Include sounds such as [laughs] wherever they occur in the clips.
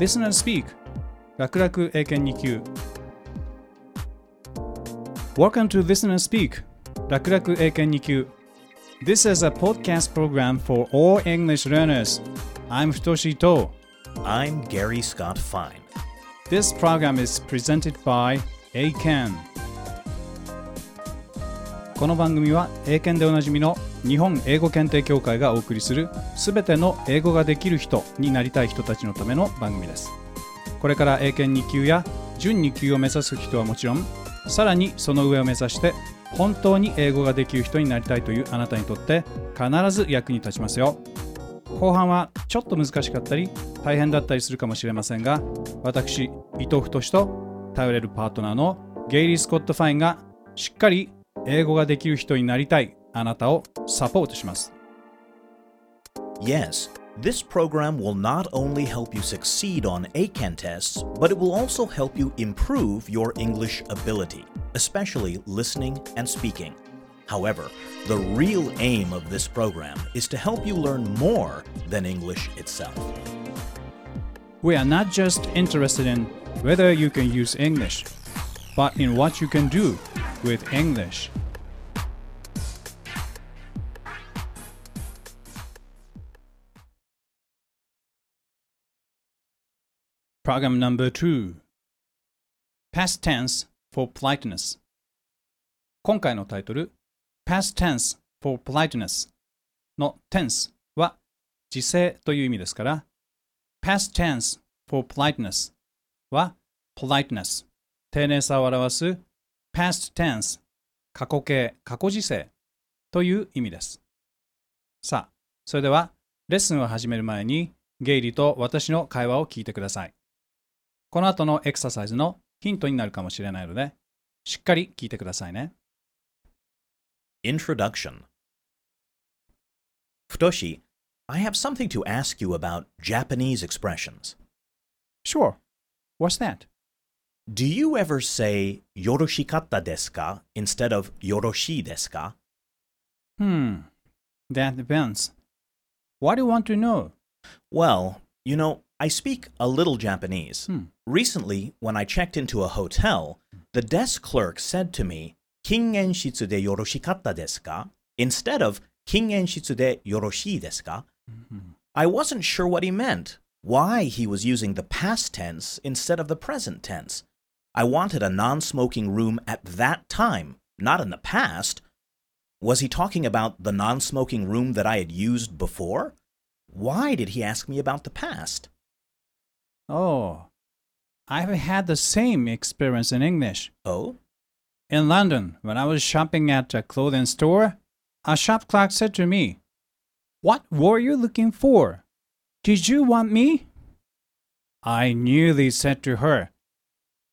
Listener Speak Rakuraku 楽々英検2級 Welcome to Listener Speak Rakuraku 楽々英検2級 This is a podcast program for all English learners I'm Futoshi To I'm Gary Scott Fine This program is presented by ACAN この番組は英検でおなじみの日本英語検定協会がお送りするすべての英語ができる人になりたい人たちのための番組ですこれから英検2級や準2級を目指す人はもちろんさらにその上を目指して本当に英語ができる人になりたいというあなたにとって必ず役に立ちますよ後半はちょっと難しかったり大変だったりするかもしれませんが私伊藤太と頼れるパートナーのゲイリー・スコット・ファインがしっかり英語ができる人になりたいあなたをサポートします。Yes, this program will not only help you succeed on ACAN tests, but it will also help you improve your English ability, especially listening and speaking. However, the real aim of this program is to help you learn more than English itself. We are not just interested in whether you can use English, but in what you can do with English. Program number two. Past tense for politeness. 今回のタイトル Past tense for politeness の tense は時制という意味ですから Past tense for politeness は politeness 丁寧さを表す Past tense 過去形過去時制という意味です。さあ、それではレッスンを始める前にゲイリーと私の会話を聞いてください。この後のエクササイズのヒントになるかもしれないので、しっかり聞いてくださいね。Introduction Futoshi, I have something to ask you about Japanese expressions. Sure. What's that? Do you ever say yoroshikatta desu ka instead of yoroshii desu ka? Hmm. That depends. What do you want to know? Well, you know, I speak a little Japanese. Hmm. Recently, when I checked into a hotel, the desk clerk said to me, Kingen shitsu de yoroshikatta desu ka? Instead of Kingen shitsu de yoroshii desu ka? Mm-hmm. I wasn't sure what he meant, why he was using the past tense instead of the present tense. I wanted a non smoking room at that time, not in the past. Was he talking about the non smoking room that I had used before? Why did he ask me about the past? Oh, I've had the same experience in English. Oh? In London, when I was shopping at a clothing store, a shop clerk said to me, What were you looking for? Did you want me? I nearly said to her,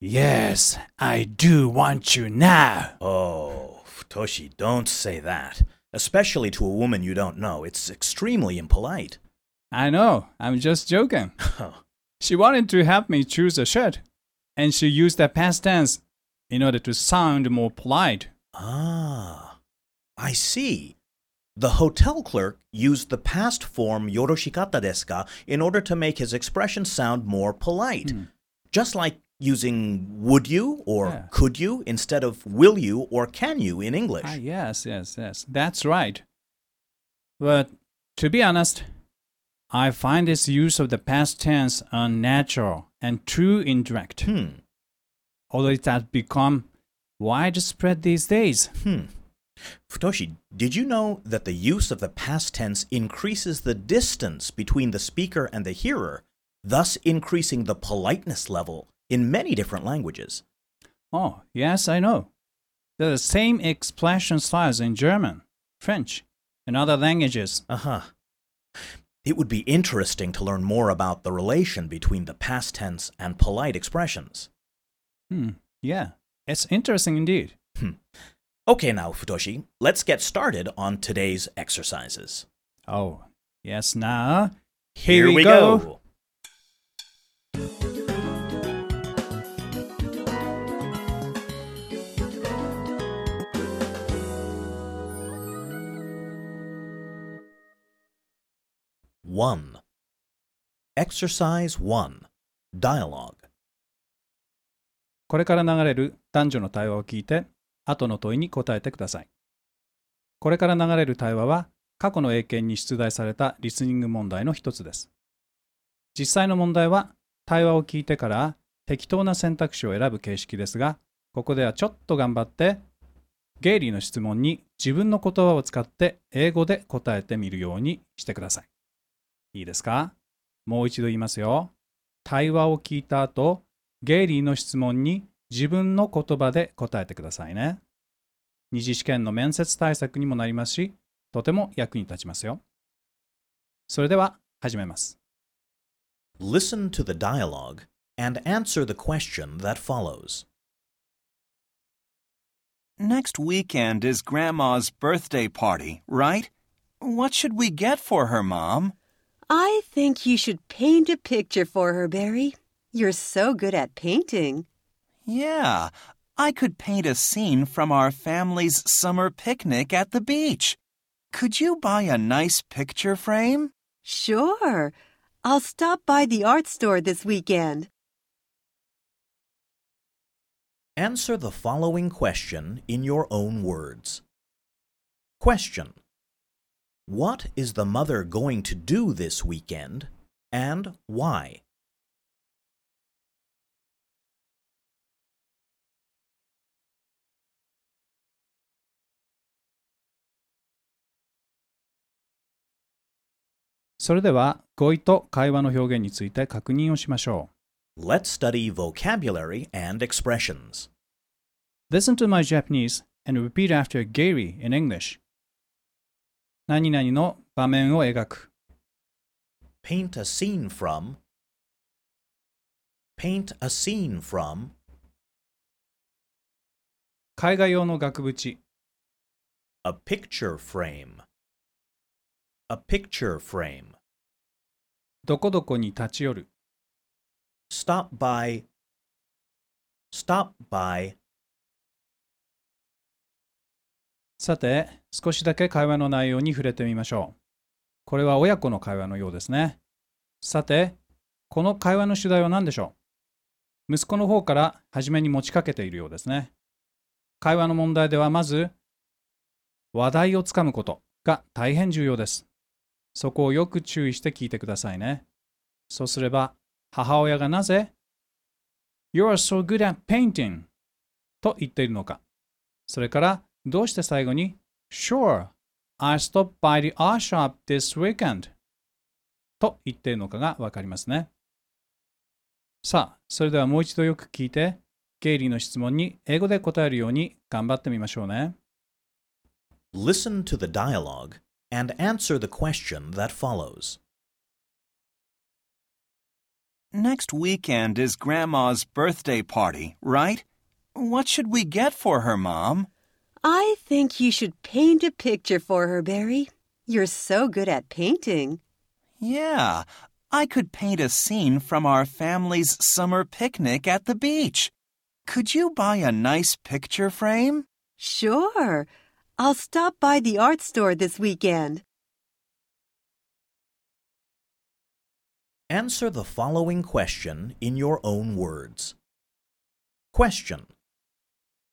Yes, I do want you now. Oh, Futoshi, don't say that. Especially to a woman you don't know. It's extremely impolite. I know. I'm just joking. [laughs] Oh. She wanted to help me choose a shirt, and she used the past tense in order to sound more polite. Ah, I see. The hotel clerk used the past form yoroshikatta desu ka in order to make his expression sound more polite. Mm. Just like using would you or yeah. could you instead of will you or can you in English. Ah, yes, yes, yes. That's right. But to be honest, I find this use of the past tense unnatural and too indirect. Hmm. Although it has become widespread these days. Hmm. Futoshi, did you know that the use of the past tense increases the distance between the speaker and the hearer, thus increasing the politeness level in many different languages? Oh, yes, I know. There are the same expression styles in German, French, and other languages. Uh huh. It would be interesting to learn more about the relation between the past tense and polite expressions. Hmm, yeah, it's interesting indeed. Hmm. Okay, now, Futoshi, let's get started on today's exercises. Oh, yes, now. Here, Here we, we, go. go. 1 Exercise 1 Dialogue これから流れる男女の対話を聞いて後の問いに答えてくださいこれから流れる対話は過去の英検に出題されたリスニング問題の一つです実際の問題は対話を聞いてから適当な選択肢を選ぶ形式ですがここではちょっと頑張ってゲイリーの質問に自分の言葉を使って英語で答えてみるようにしてください。いいですかもう一度言いますよ。対話を聞いた後、ゲイリーの質問に自分の言葉で答えてくださいね。二次試験の面接対策にもなりますし、とても役に立ちますよ。それでは始めます。Listen to the dialogue and answer the question that follows. Next weekend is Grandma's birthday party, right? What should we get for her, Mom? I think you should paint a picture for her, Barry. You're so good at painting. Yeah, I could paint a scene from our family's summer picnic at the beach. Could you buy a nice picture frame? Sure. I'll stop by the art store this weekend. Answer the following question in your own words. Question what is the mother going to do this weekend and why? let us study vocabulary and expressions. Listen to my Japanese and repeat after Gary in English. 何々の場面を描く。paint a scene from paint a scene from 絵画用の額縁 a picture frame a picture frame どこどこに立ち寄る stop by stop by さて、少しだけ会話の内容に触れてみましょう。これは親子の会話のようですね。さて、この会話の主題は何でしょう息子の方から初めに持ちかけているようですね。会話の問題ではまず、話題をつかむことが大変重要です。そこをよく注意して聞いてくださいね。そうすれば、母親がなぜ、You are so good at painting と言っているのか。それから、どうして最後に Sure, I stopped by the art shop this weekend と言っているのかがわかりますね。さあ、それではもう一度よく聞いて、ゲイリーの質問に英語で答えるように頑張ってみましょうね。Listen to the dialogue and answer the question that follows. Next weekend is Grandma's birthday party, right? What should we get for her, Mom? I think you should paint a picture for her, Barry. You're so good at painting. Yeah, I could paint a scene from our family's summer picnic at the beach. Could you buy a nice picture frame? Sure. I'll stop by the art store this weekend. Answer the following question in your own words. Question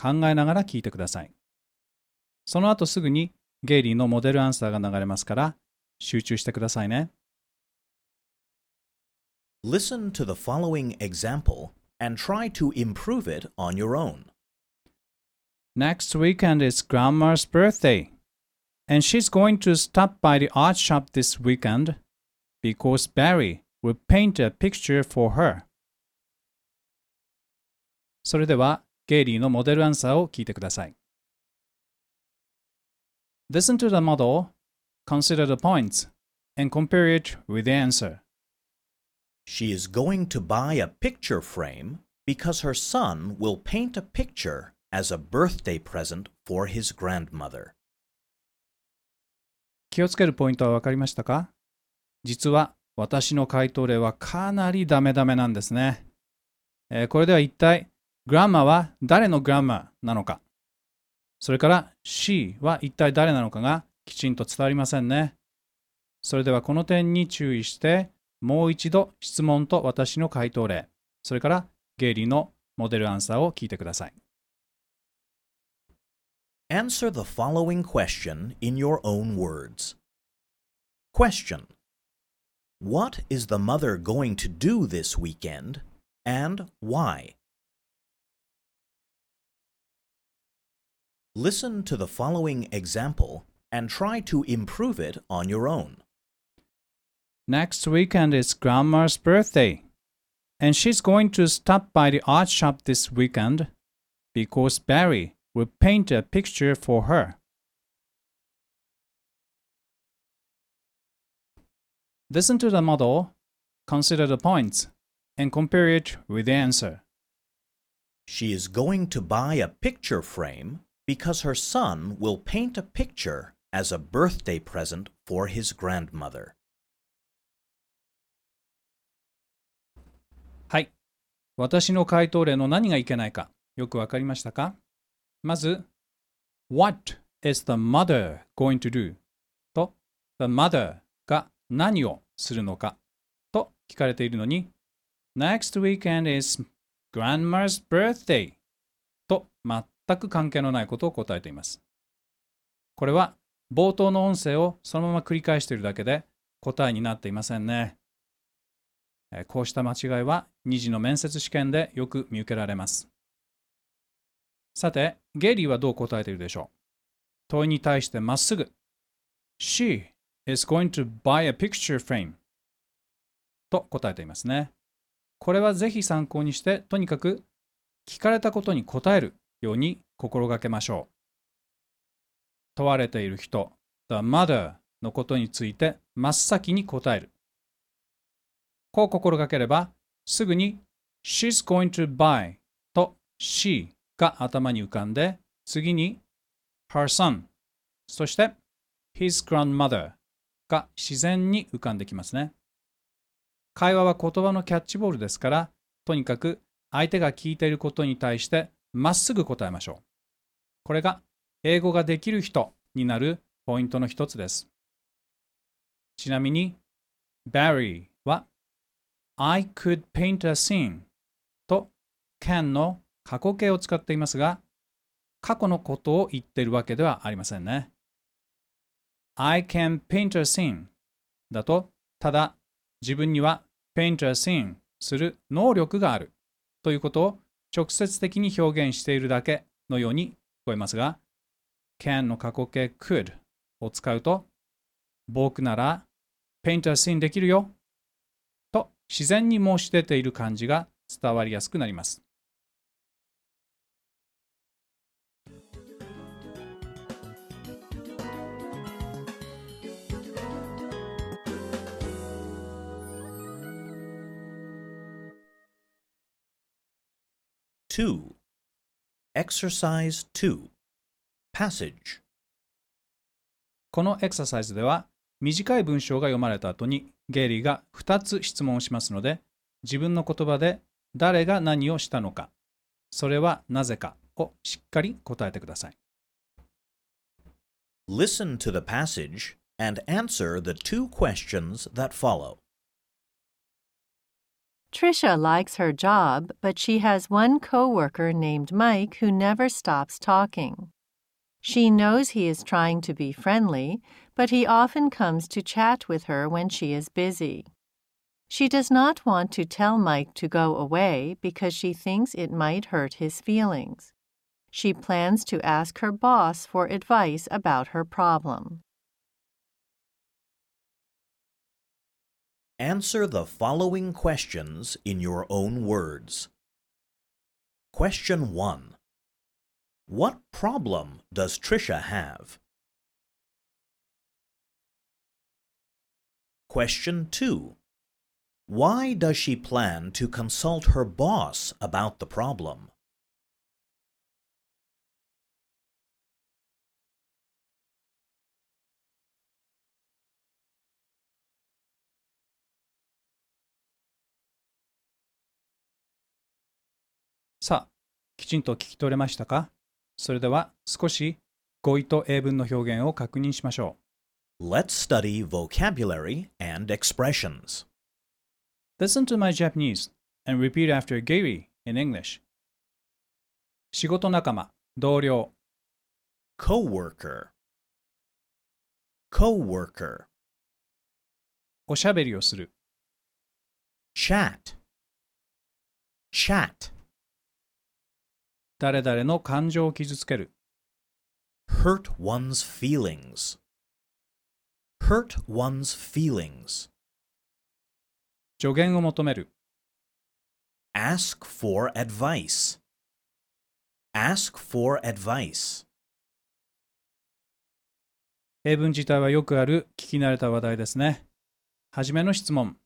考えながら聞いてください。その後すぐにゲイリーのモデルアンサーが流れますから集中してくださいね。Listen to the following example and try to improve it on your own. Next weekend is Grandma's birthday, and she's going to stop by the art shop this weekend because Barry will paint a picture for her. それではゲイリーのモデルアンサーを聞いてください。Listen to the model, consider the points, and compare it with the answer. She is going to buy a picture frame because her son will paint a picture as a birthday present for his grandmother. 気をつけるポイントはわかりましたか実は私の回答例はかなりダメダメなんですね。えー、これでは一体グラマは誰のグラマーなのか、それから she は一体誰なのかがきちんと伝わりませんね。それではこの点に注意して、もう一度質問と私の回答例、それからゲイリーのモデルアンサーを聞いてください。Answer the following question in your own words. Question What is the mother going to do this weekend and why? Listen to the following example and try to improve it on your own. Next weekend is Grandma's birthday, and she's going to stop by the art shop this weekend because Barry will paint a picture for her. Listen to the model, consider the points, and compare it with the answer. She is going to buy a picture frame because her son will paint a picture as a birthday present for his grandmother. はい。私の回答例の何がいけないか、よくわかりましたかまず、What is the mother going to do? と、The mother が何をするのかと聞かれているのに、Next weekend is grandma's birthday と全く関係のないことを答えています。これは冒頭の音声をそのまま繰り返しているだけで答えになっていませんね。こうした間違いは2次の面接試験でよく見受けられます。さて、ゲイリーはどう答えているでしょう問いに対してまっすぐ She is going to buy a picture frame と答えていますね。これはぜひ参考にしてとにかく聞かれたことに答えるように心がけましょう。問われている人、the mother のことについて真っ先に答える。こう心がければ、すぐに she's going to buy と she が頭に浮かんで、次に her son そして his grandmother が自然に浮かんできますね。会話は言葉のキャッチボールですから、とにかく相手が聞いていることに対してまっすぐ答えましょう。これが英語ができる人になるポイントの一つです。ちなみに、Barry は I could paint a scene と can の過去形を使っていますが、過去のことを言っているわけではありませんね。I can paint a scene だと、ただ自分には paint a scene する能力があるということを直接的に表現しているだけのように聞こえますが、can の過去形 could を使うと、僕ならペインタ c e n ンできるよと自然に申し出ている感じが伝わりやすくなります。2 Exercise 2 Passage このエクササイズでは短い文章が読まれた後にゲイリーが2つ質問をしますので自分の言葉で誰が何をしたのかそれはなぜかをしっかり答えてください Listen to the passage and answer the two questions that follow Trisha likes her job, but she has one coworker named Mike who never stops talking. She knows he is trying to be friendly, but he often comes to chat with her when she is busy. She does not want to tell Mike to go away because she thinks it might hurt his feelings. She plans to ask her boss for advice about her problem. Answer the following questions in your own words. Question 1 What problem does Trisha have? Question 2 Why does she plan to consult her boss about the problem? ちんと聞き取れましたかそれでは少し語彙と英文の表現を確認しましょう。Let's study vocabulary and expressions. Listen to my Japanese and repeat after Gary in English. 仕事仲間、同僚。Coworker. Coworker. おしゃべりをする。Chat. Chat. 誰々の感情を傷つける。hurt one's feelings hurt one's feelings 助言を求める。ask for advice ask for advice 英文自体はよくある聞き慣れた話題ですね。はじめの質問。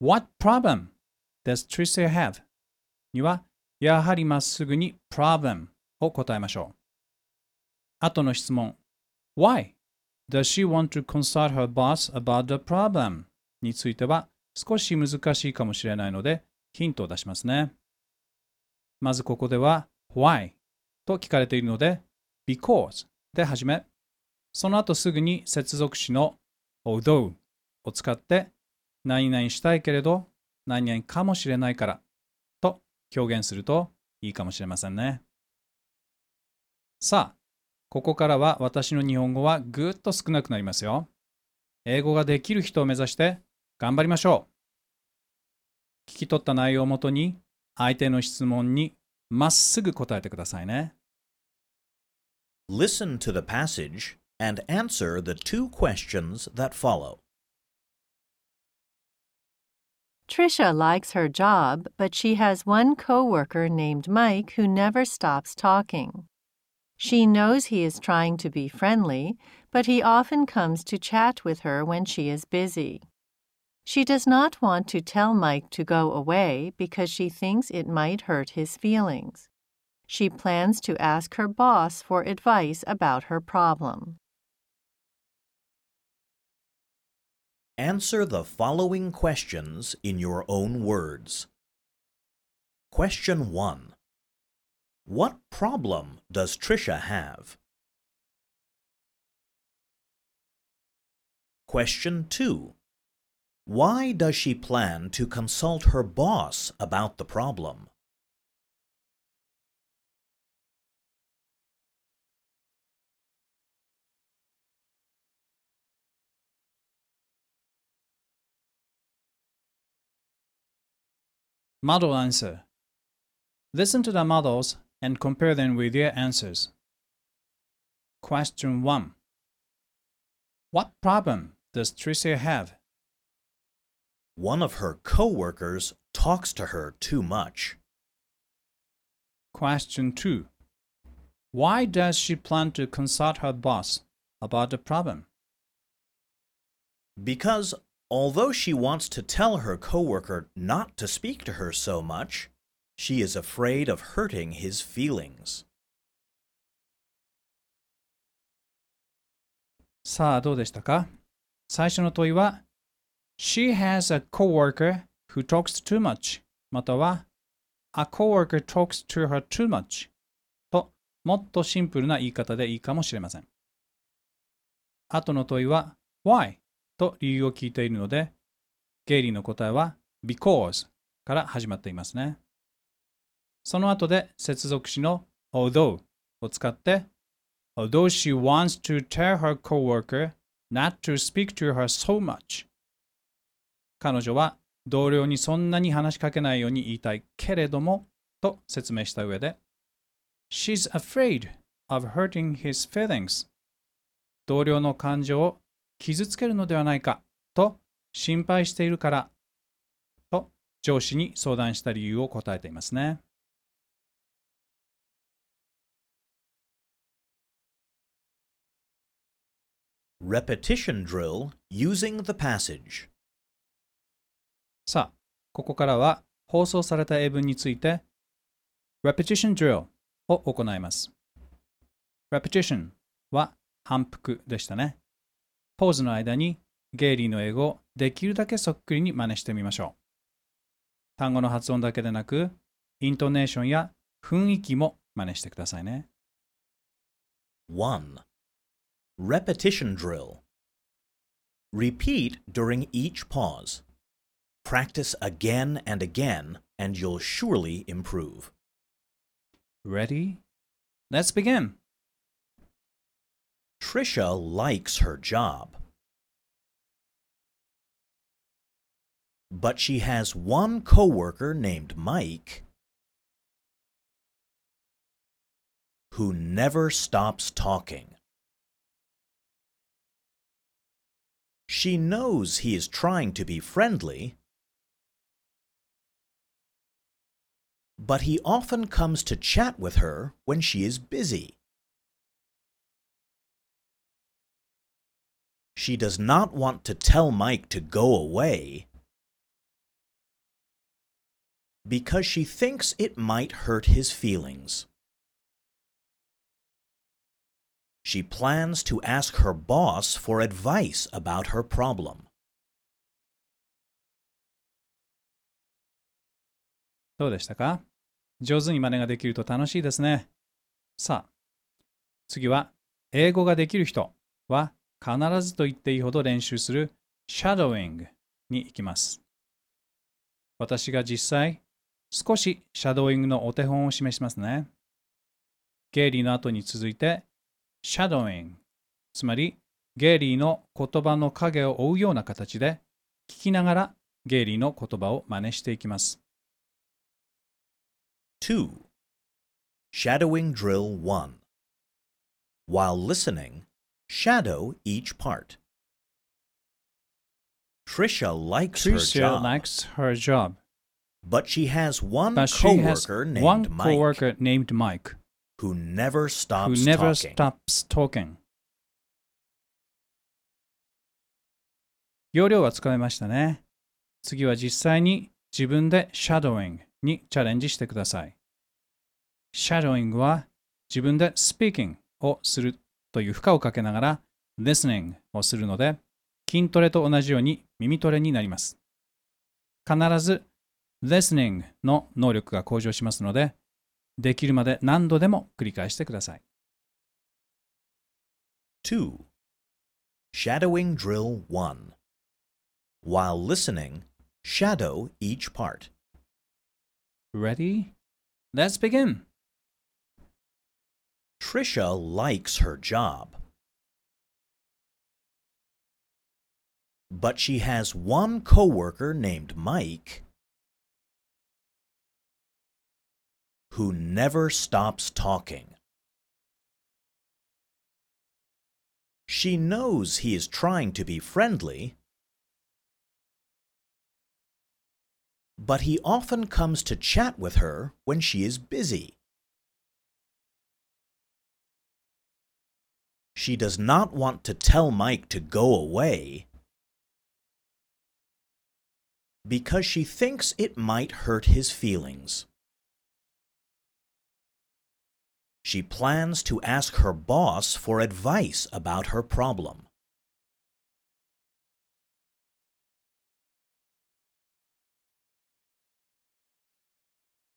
What problem does Tricia have? にはやはりまっすぐに problem を答えましょう。後の質問 Why does she want to consult her boss about the problem? については少し難しいかもしれないのでヒントを出しますね。まずここでは Why と聞かれているので Because で始めその後すぐに接続詞の although を使って何々したいけれど何々かもしれないから表現するといいかもしれませんね。さあ、ここからは私の日本語はぐっと少なくなりますよ。英語ができる人を目指して頑張りましょう。聞き取った内容をもとに相手の質問にまっすぐ答えてくださいね。Listen to the passage and answer the two questions that follow. Trisha likes her job, but she has one coworker named Mike who never stops talking. She knows he is trying to be friendly, but he often comes to chat with her when she is busy. She does not want to tell Mike to go away because she thinks it might hurt his feelings. She plans to ask her boss for advice about her problem. Answer the following questions in your own words. Question 1. What problem does Trisha have? Question 2. Why does she plan to consult her boss about the problem? Model answer. Listen to the models and compare them with your answers. Question 1. What problem does Tricia have? One of her coworkers talks to her too much. Question 2. Why does she plan to consult her boss about the problem? Because Although she wants to tell her coworker not to speak to her so much, she is afraid of hurting his feelings. さあ、どうでしたか最初の問いは、She has a coworker who talks too much または、A coworker talks to her too much ともっとシンプルな言い方でいいかもしれません。後の問いはと理由を聞いているので、ゲイリーの答えは because から始まっていますね。その後で接続詞の although を使って although she wants to tell her coworker not to speak to her so much 彼女は同僚にそんなに話しかけないように言いたいけれどもと説明した上で She's afraid of hurting his feelings 同僚の感情を傷つけるのではないかと心配しているからと上司に相談した理由を答えていますね。Repetition drill using the passage さあ、ここからは放送された英文について Repetition drill を行います。Repetition は反復でしたね。ポーズの間にゲイリーの英語をできるだけそっくりに真似してみましょう。単語の発音だけでなく、イントネーションや雰囲気も真似してくださいね。1. Repetition Drill Repeat during each pause. Practice again and again, and you'll surely improve. Ready? Let's begin! Trisha likes her job. But she has one coworker named Mike who never stops talking. She knows he is trying to be friendly, but he often comes to chat with her when she is busy. She does not want to tell Mike to go away because she thinks it might hurt his feelings. She plans to ask her boss for advice about her problem. どうでしたか上手に真似ができると楽しいですね。さあ、次は、英語ができる人は必ずと言っていいほど練習するシャドウイングに行きます。私が実際、少しシャドウイングのお手本を示しますね。ゲーリーの後に続いて、シャドウイング、つまりゲーリーの言葉の影を追うような形で、聞きながらゲーリーの言葉を真似していきます。2. Shadowing Drill 1 While listening, Shadow each part. Trisha likes Tricia her job. likes her job. But she has one but coworker she has named one Mike. coworker named Mike who never stops who never talking. stops talking. 要領は使いましたね。次は実際に自分でシャドウイングにチャレンジしてください。シャドウイングは自分でスピーキングをするという負荷をかけながら listening をするので筋トレと同じように耳トレになります。必ず listening の能力が向上しますのでできるまで何度でも繰り返してください。2. Shadowing Drill 1 While listening, shadow each part. Ready? Let's begin! Trisha likes her job. But she has one coworker named Mike who never stops talking. She knows he is trying to be friendly, but he often comes to chat with her when she is busy. she does not want to tell Mike to go away because she thinks it might hurt his feelings. She plans to ask her boss for advice about her problem.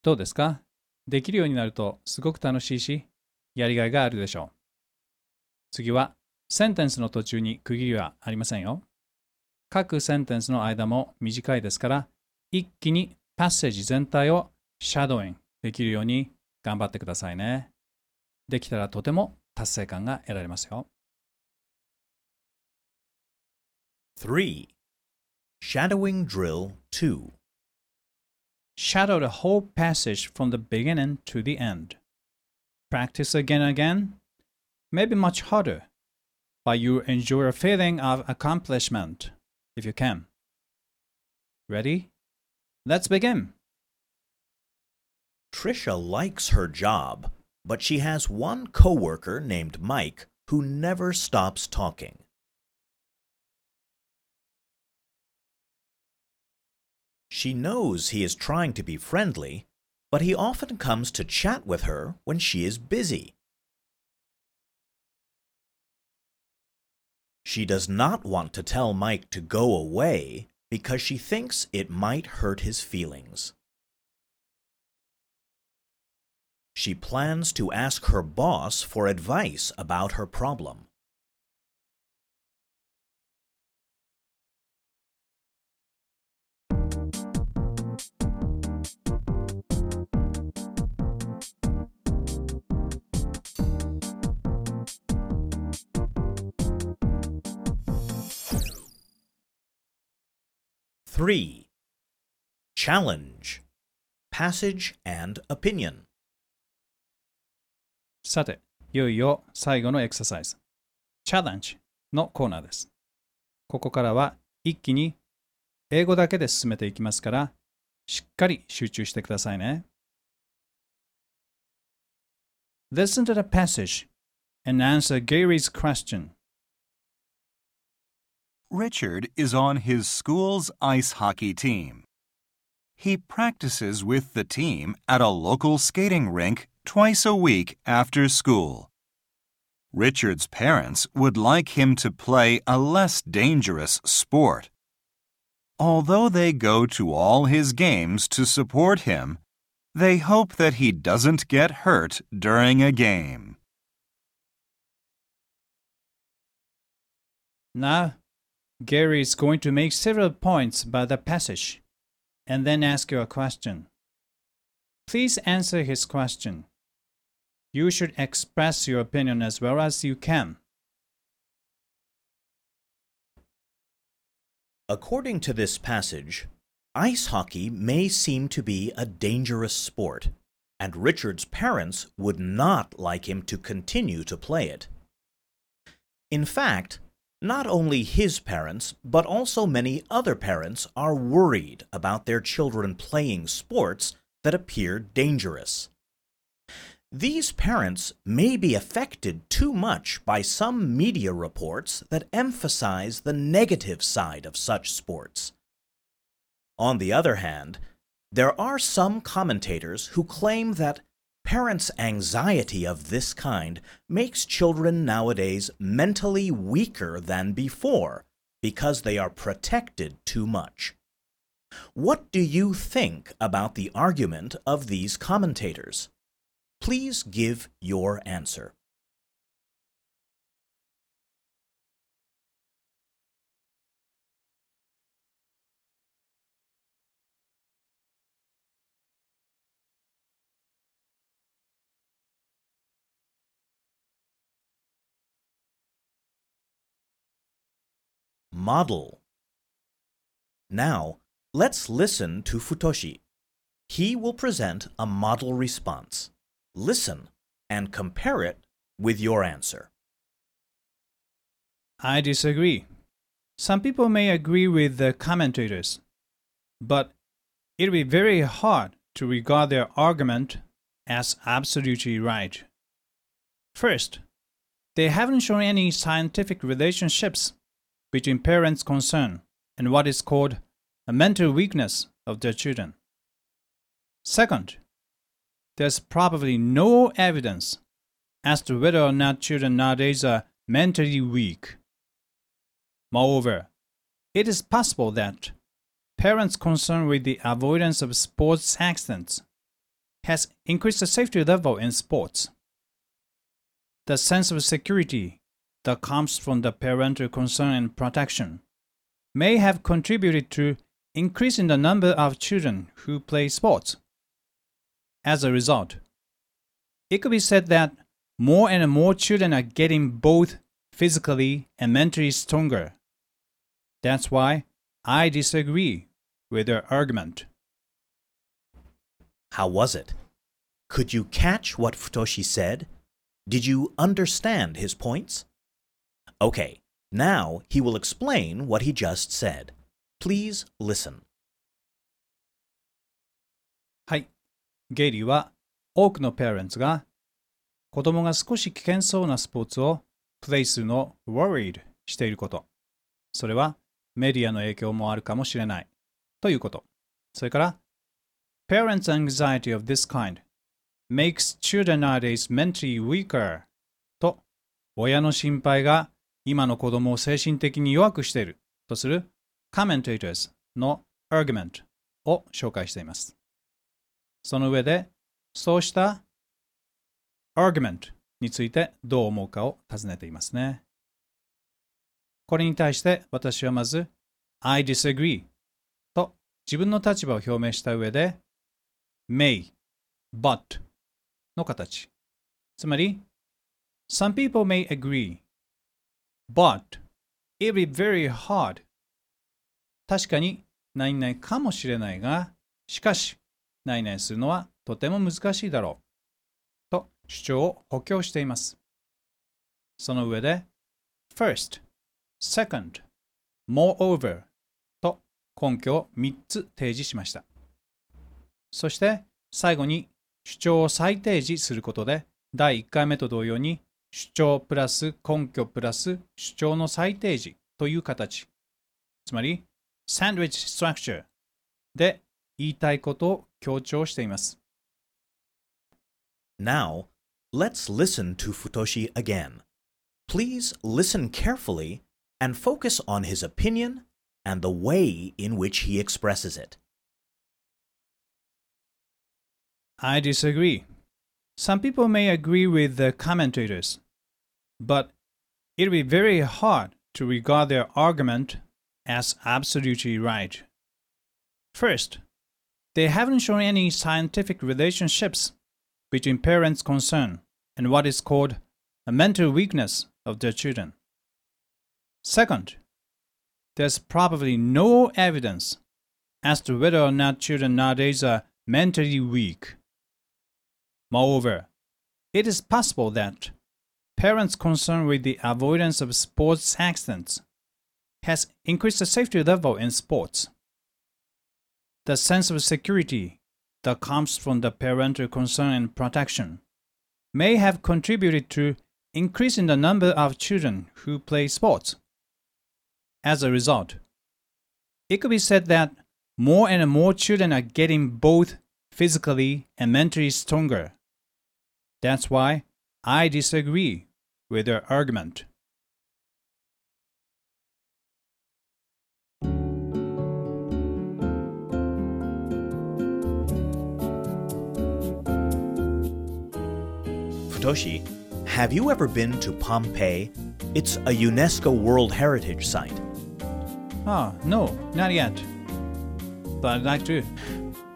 どうですかできるようになるとすごく楽しいし、やりがいがあるでしょう。次は、センテンスの途中に区切りはありませんよ。各センテンスの間も短いですから、一気にパッセージ全体をシャドウイングできるように頑張ってくださいね。できたらとても達成感が得られますよ。3. Shadowing Drill 2 Shadow the whole passage from the beginning to the end. Practice again and again May be much harder, but you enjoy a feeling of accomplishment if you can. Ready? Let's begin. Trisha likes her job, but she has one coworker named Mike who never stops talking. She knows he is trying to be friendly, but he often comes to chat with her when she is busy. She does not want to tell Mike to go away because she thinks it might hurt his feelings. She plans to ask her boss for advice about her problem. 3. Challenge Passage and Opinion さて、いよいよ最後のエクササイズ、Challenge のコーナーです。ここからは一気に英語だけで進めていきますから、しっかり集中してくださいね。Listen to the passage and answer Gary's question. Richard is on his school's ice hockey team. He practices with the team at a local skating rink twice a week after school. Richard's parents would like him to play a less dangerous sport. Although they go to all his games to support him, they hope that he doesn't get hurt during a game. Now, Gary is going to make several points about the passage and then ask you a question. Please answer his question. You should express your opinion as well as you can. According to this passage, ice hockey may seem to be a dangerous sport, and Richard's parents would not like him to continue to play it. In fact, not only his parents, but also many other parents are worried about their children playing sports that appear dangerous. These parents may be affected too much by some media reports that emphasize the negative side of such sports. On the other hand, there are some commentators who claim that Parents' anxiety of this kind makes children nowadays mentally weaker than before because they are protected too much. What do you think about the argument of these commentators? Please give your answer. model. Now, let's listen to Futoshi. He will present a model response. Listen and compare it with your answer. I disagree. Some people may agree with the commentators, but it'll be very hard to regard their argument as absolutely right. First, they haven't shown any scientific relationships between parents concerned and what is called a mental weakness of their children. Second, there's probably no evidence as to whether or not children nowadays are mentally weak. Moreover, it is possible that parents concerned with the avoidance of sports accidents has increased the safety level in sports. The sense of security that comes from the parental concern and protection may have contributed to increasing the number of children who play sports. As a result, it could be said that more and more children are getting both physically and mentally stronger. That's why I disagree with their argument. How was it? Could you catch what Futoshi said? Did you understand his points? Okay, now he will explain what he just said. Please listen. はい。ゲイリーは多くのパレンツが子供が少し危険そうなスポーツをプレイするのを worried していること。それはメディアの影響もあるかもしれないということ。それから Parents' anxiety of this kind makes children nowadays mentally weaker と親の心配が今の子供を精神的に弱くしているとする commentators の argument を紹介しています。その上で、そうした argument についてどう思うかを尋ねていますね。これに対して私はまず I disagree と自分の立場を表明した上で may, but の形。つまり Some people may agree But it be very hard. 確かに何々かもしれないが、しかし何々するのはとても難しいだろう。と主張を補強しています。その上で、first, second, moreover と根拠を3つ提示しました。そして最後に主張を再提示することで第1回目と同様に主張プラス根拠プラス主張の最低時という形。つまり、サンドウィッチ・ストラクチャーで言いたいことを強調しています。Now, let's listen to Futoshi again. Please listen carefully and focus on his opinion and the way in which he expresses it. I disagree. Some people may agree with the commentators but it would be very hard to regard their argument as absolutely right. First, they haven't shown any scientific relationships between parents concern and what is called a mental weakness of their children. Second, there's probably no evidence as to whether or not children nowadays are mentally weak. Moreover, it is possible that parents' concern with the avoidance of sports accidents has increased the safety level in sports. The sense of security that comes from the parental concern and protection may have contributed to increasing the number of children who play sports. As a result, it could be said that more and more children are getting both physically and mentally stronger. That's why I disagree with their argument. Futoshi, have you ever been to Pompeii? It's a UNESCO World Heritage Site. Ah, no, not yet. But I'd like to.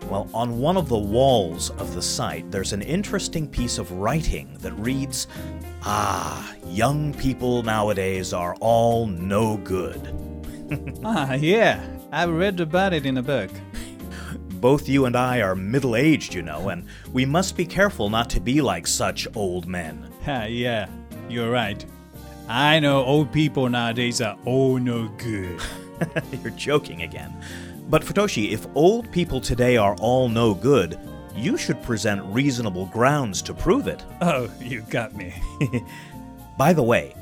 Well, on one of the walls of the site, there's an interesting piece of writing that reads Ah, young people nowadays are all no good. [laughs] ah, yeah, I've read about it in a book. Both you and I are middle aged, you know, and we must be careful not to be like such old men. Ah, yeah, you're right. I know old people nowadays are all no good. [laughs] you're joking again. But Futoshi, if old people today are all no good, you should present reasonable grounds to prove it. Oh, you got me. [laughs] By the way,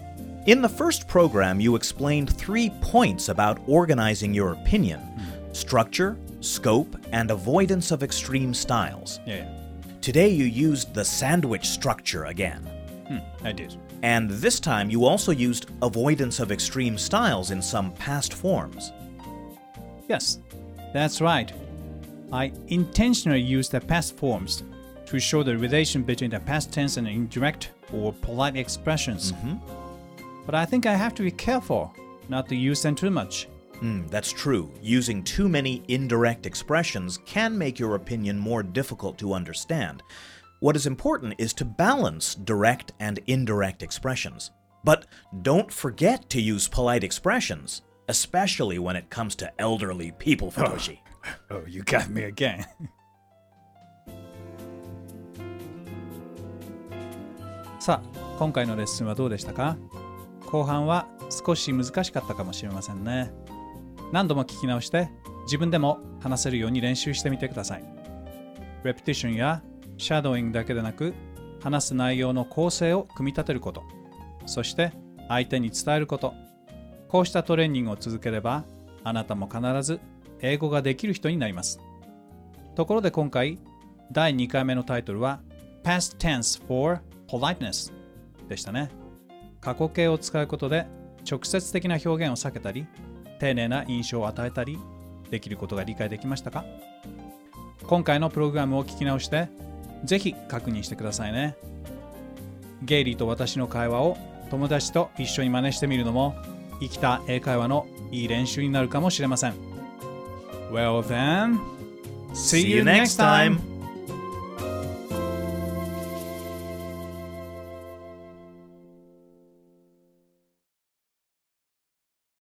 in the first program, you explained three points about organizing your opinion hmm. structure, scope, and avoidance of extreme styles. Yeah. Today, you used the sandwich structure again. Hmm, I did. And this time, you also used avoidance of extreme styles in some past forms. Yes, that's right. I intentionally use the past forms to show the relation between the past tense and indirect or polite expressions. Mm-hmm. But I think I have to be careful not to use them too much. Mm, that's true. Using too many indirect expressions can make your opinion more difficult to understand. What is important is to balance direct and indirect expressions. But don't forget to use polite expressions. especially when it comes to elderly people, Futoshi. Oh, oh you got me again. [laughs] さあ、今回のレッスンはどうでしたか後半は少し難しかったかもしれませんね。何度も聞き直して、自分でも話せるように練習してみてください。レプティションやシャドウイングだけでなく、話す内容の構成を組み立てること、そして相手に伝えることこうしたトレーニングを続ければあなたも必ず英語ができる人になりますところで今回第2回目のタイトルは Past Tense for Politeness でしたね過去形を使うことで直接的な表現を避けたり丁寧な印象を与えたりできることが理解できましたか今回のプログラムを聞き直してぜひ確認してくださいねゲイリーと私の会話を友達と一緒に真似してみるのも生きた英会話のいい練習になるかもしれません。Well then, see you next time!